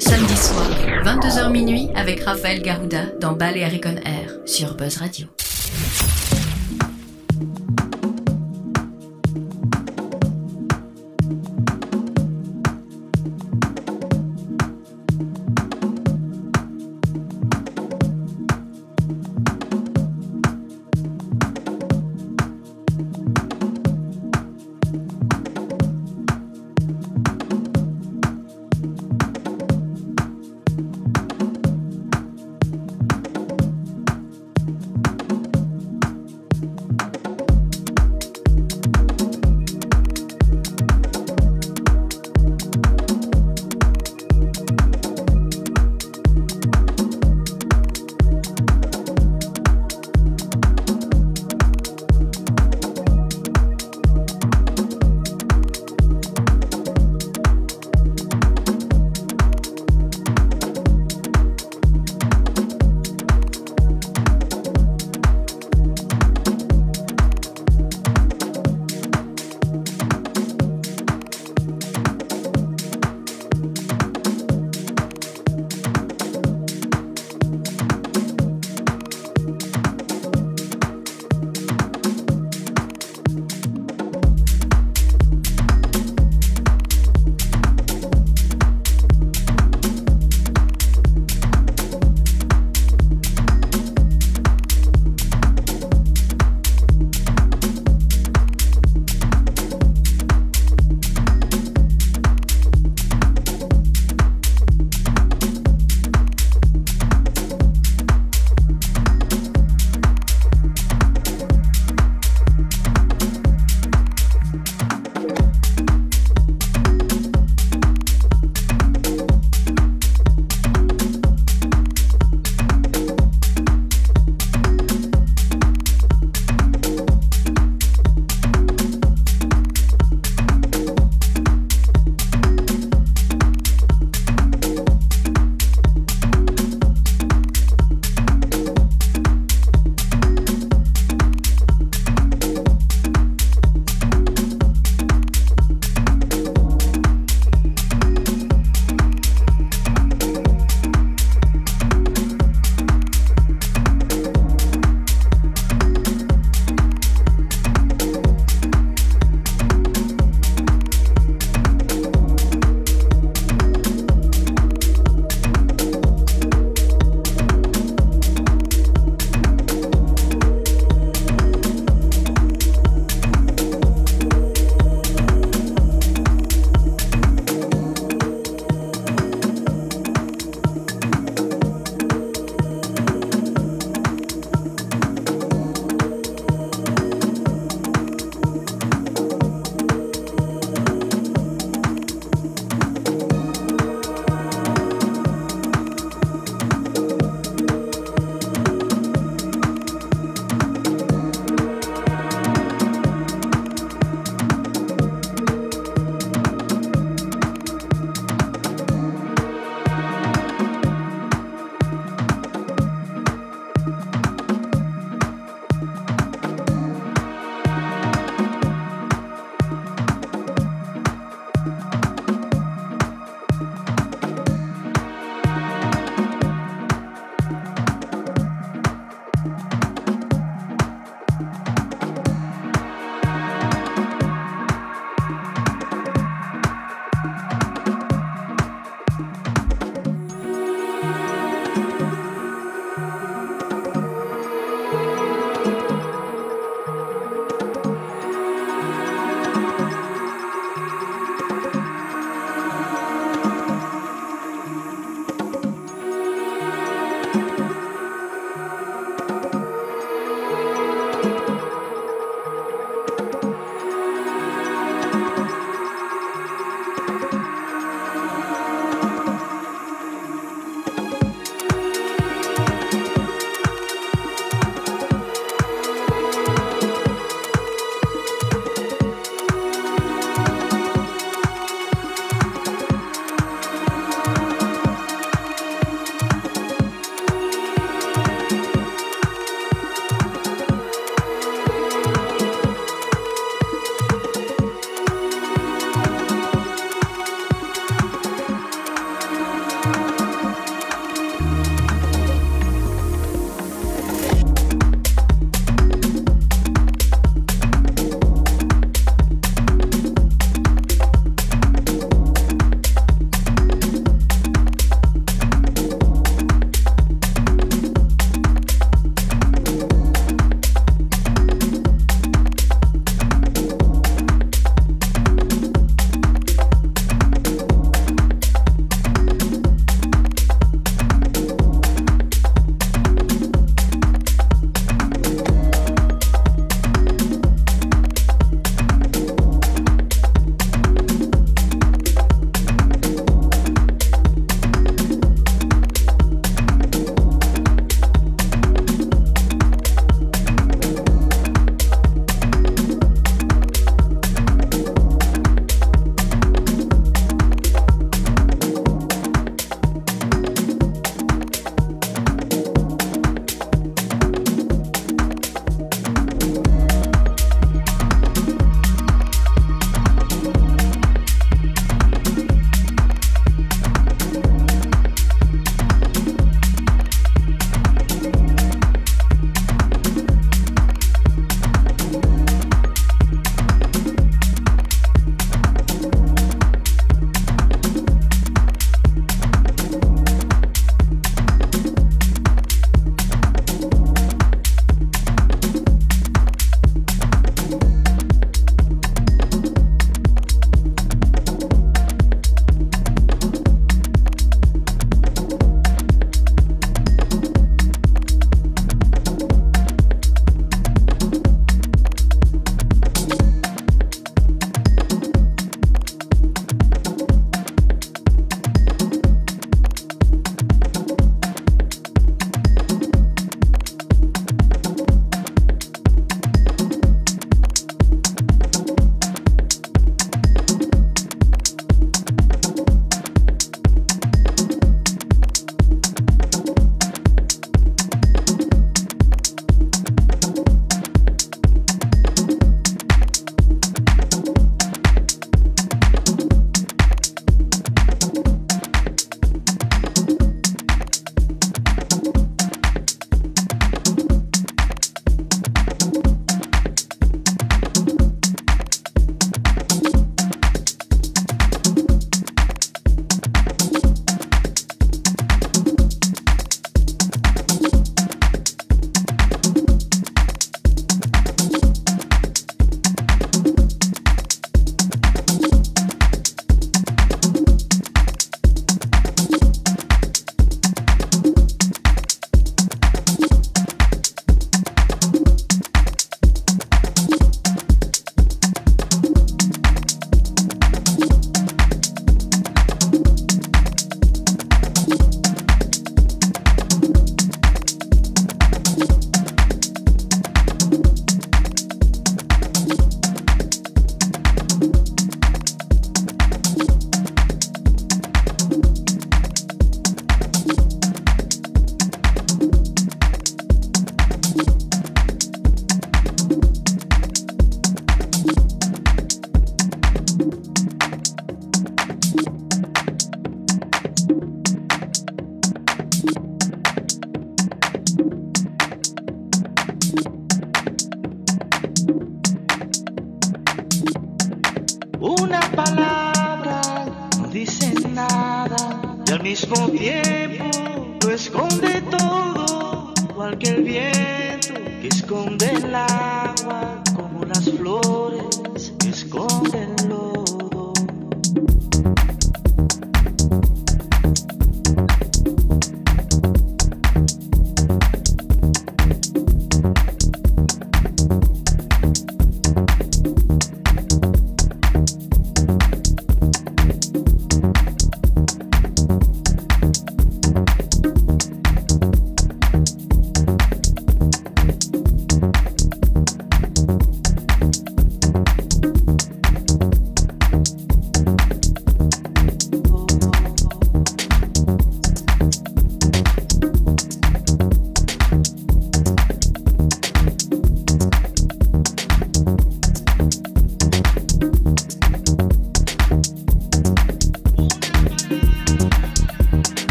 Samedi soir, 22h minuit avec Raphaël Garouda dans Balearic on Air sur Buzz Radio.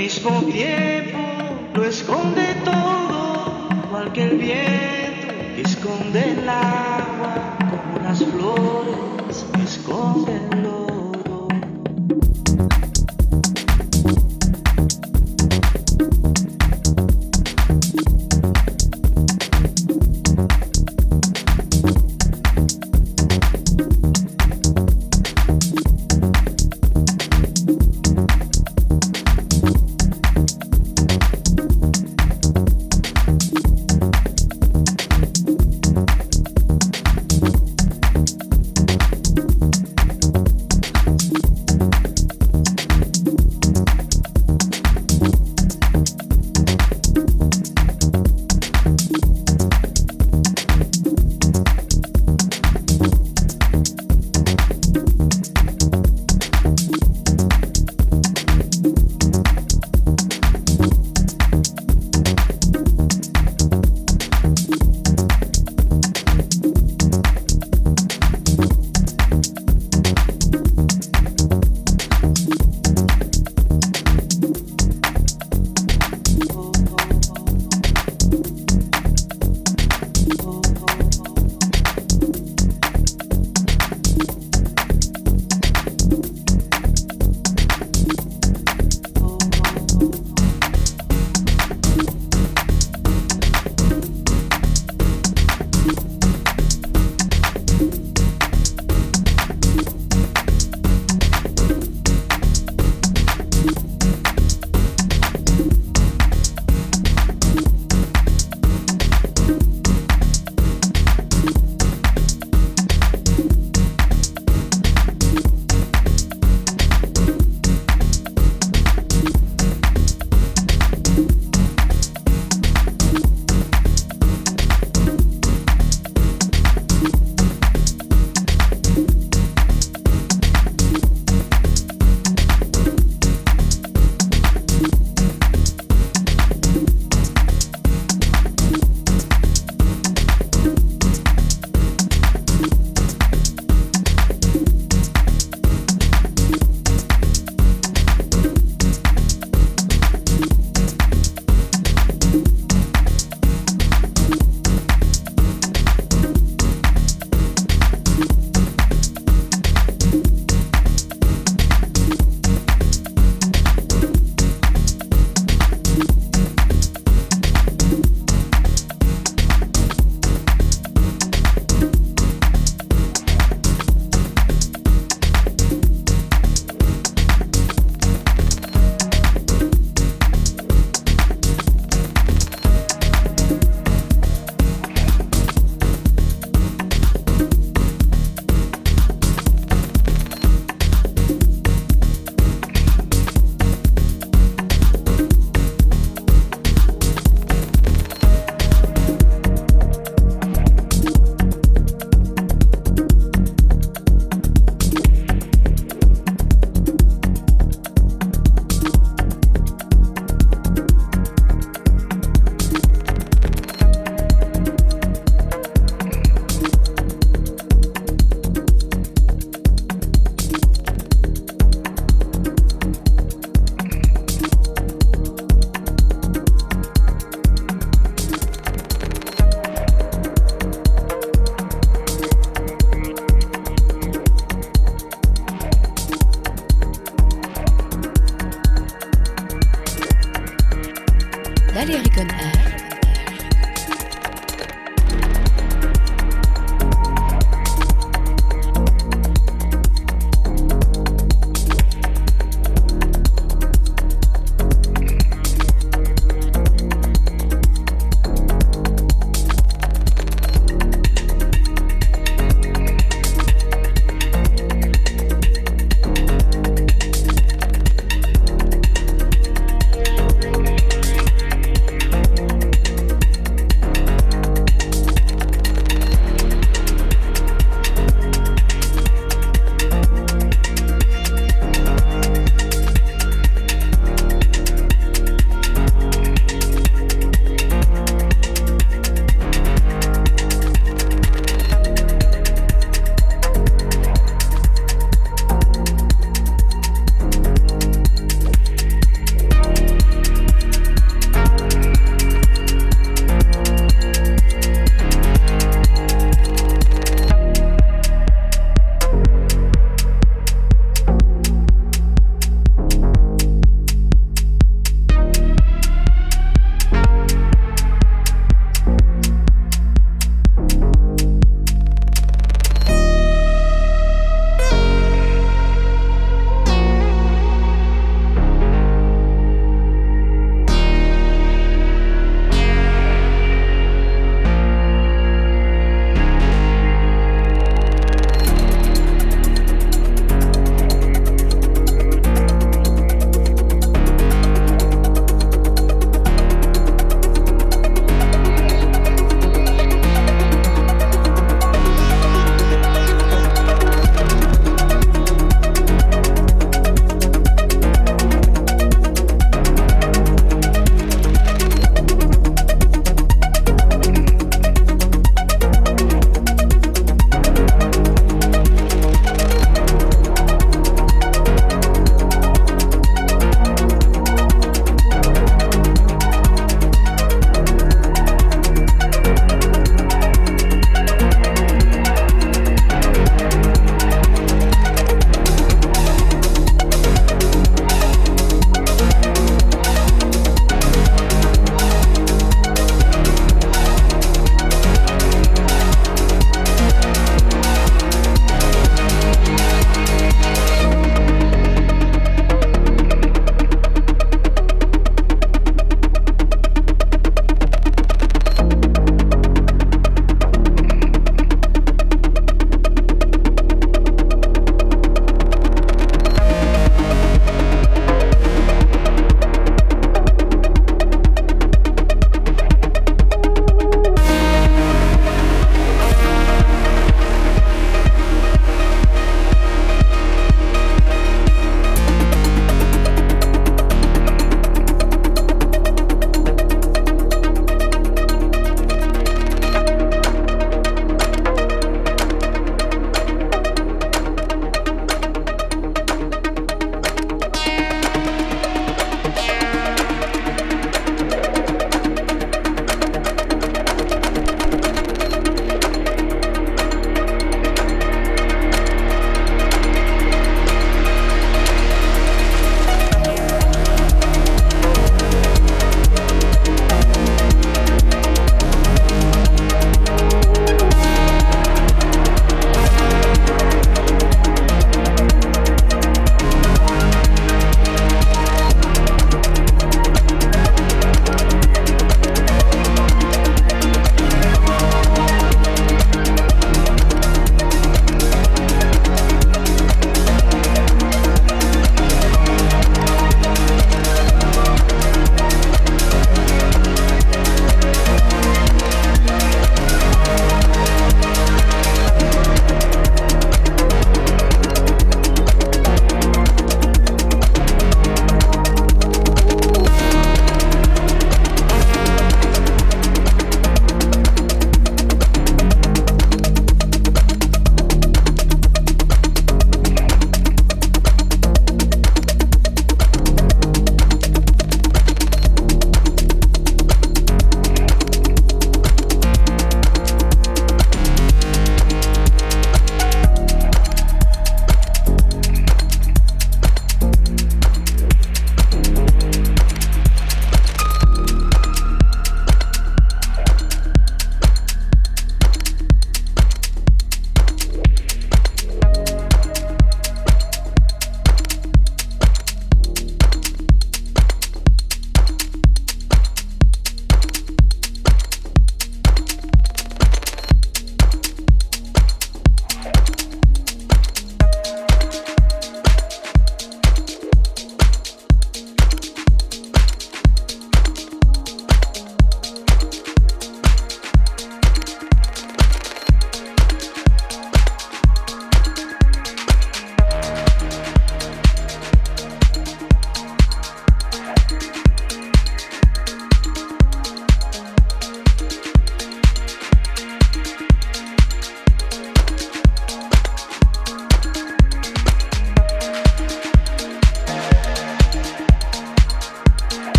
mismo tiempo lo esconde todo, igual que el viento esconde el agua, como las flores esconden los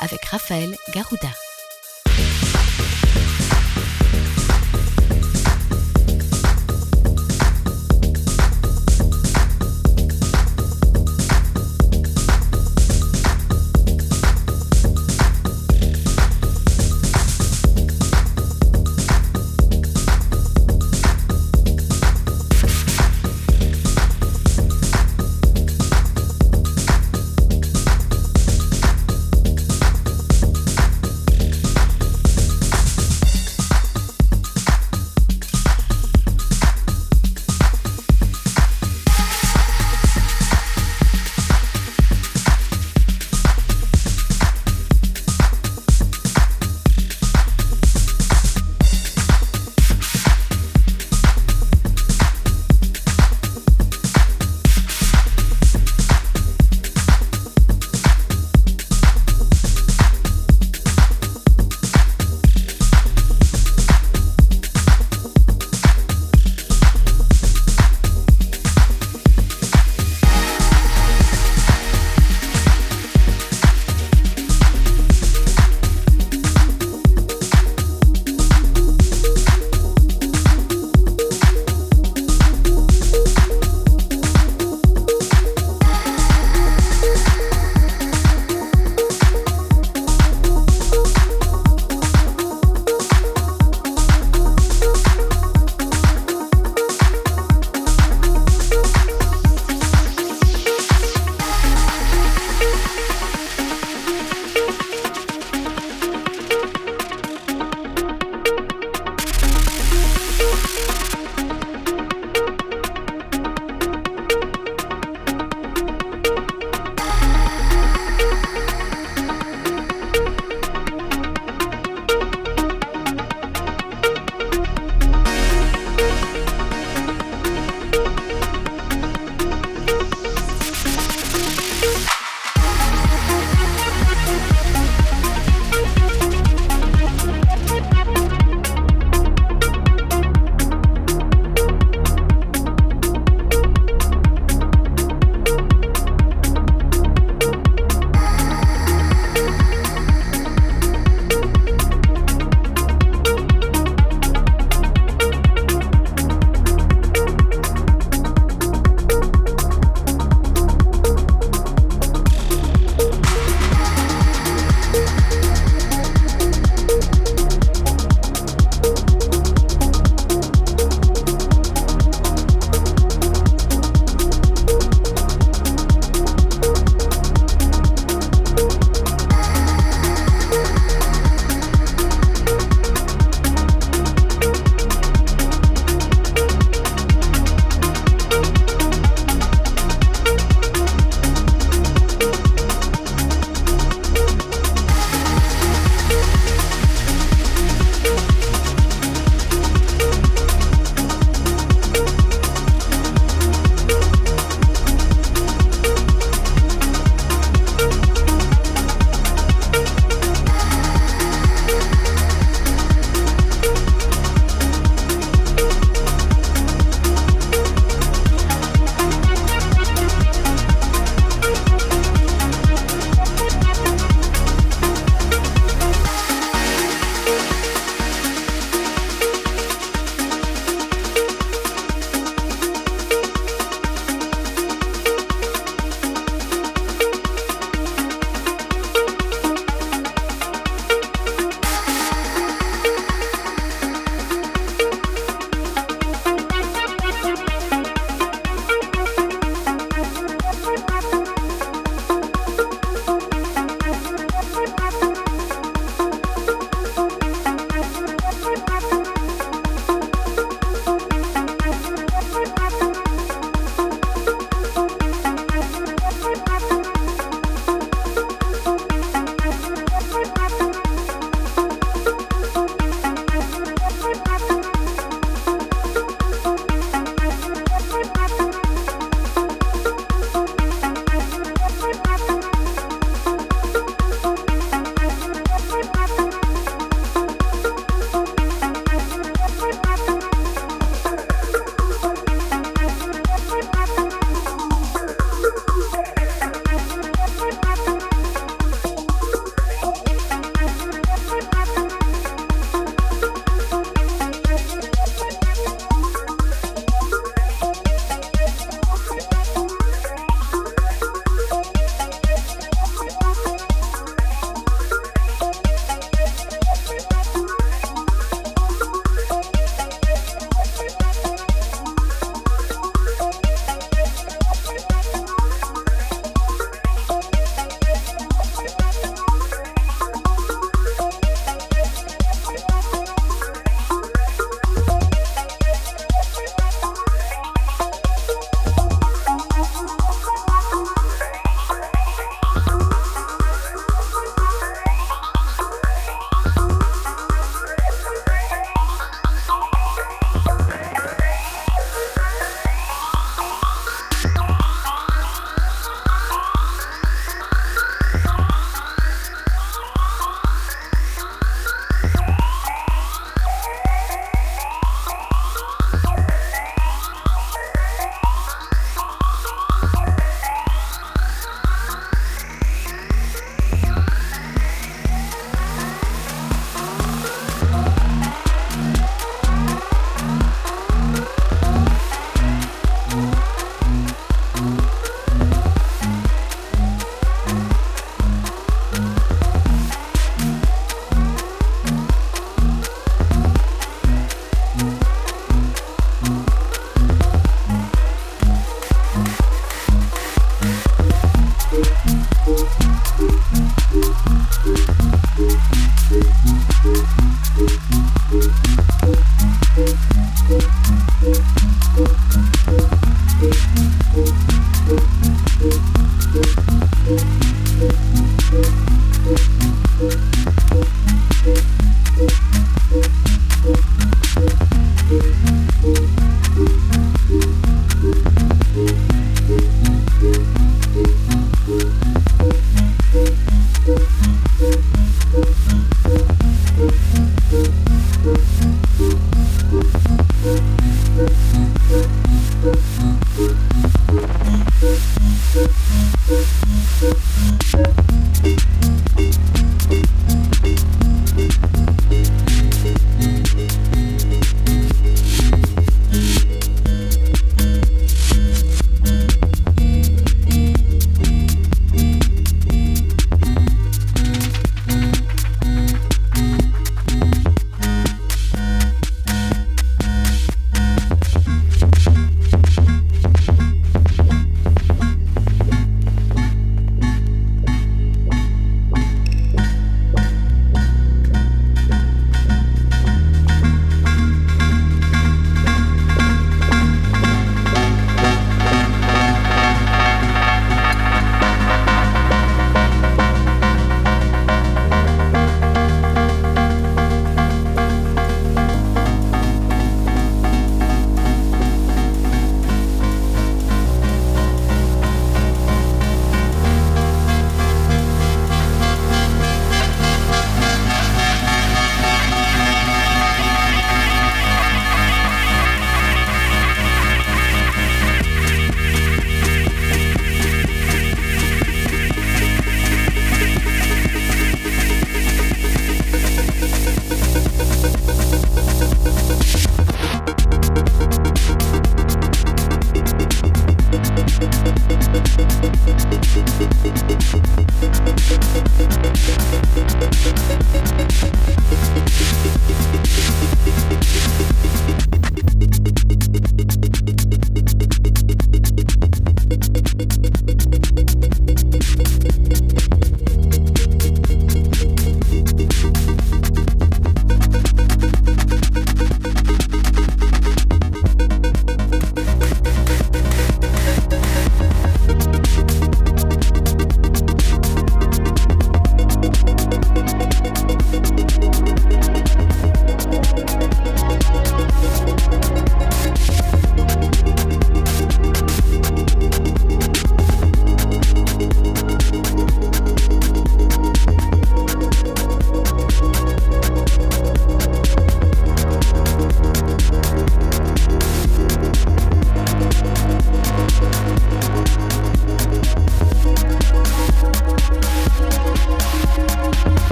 Avec Raphaël Garouda.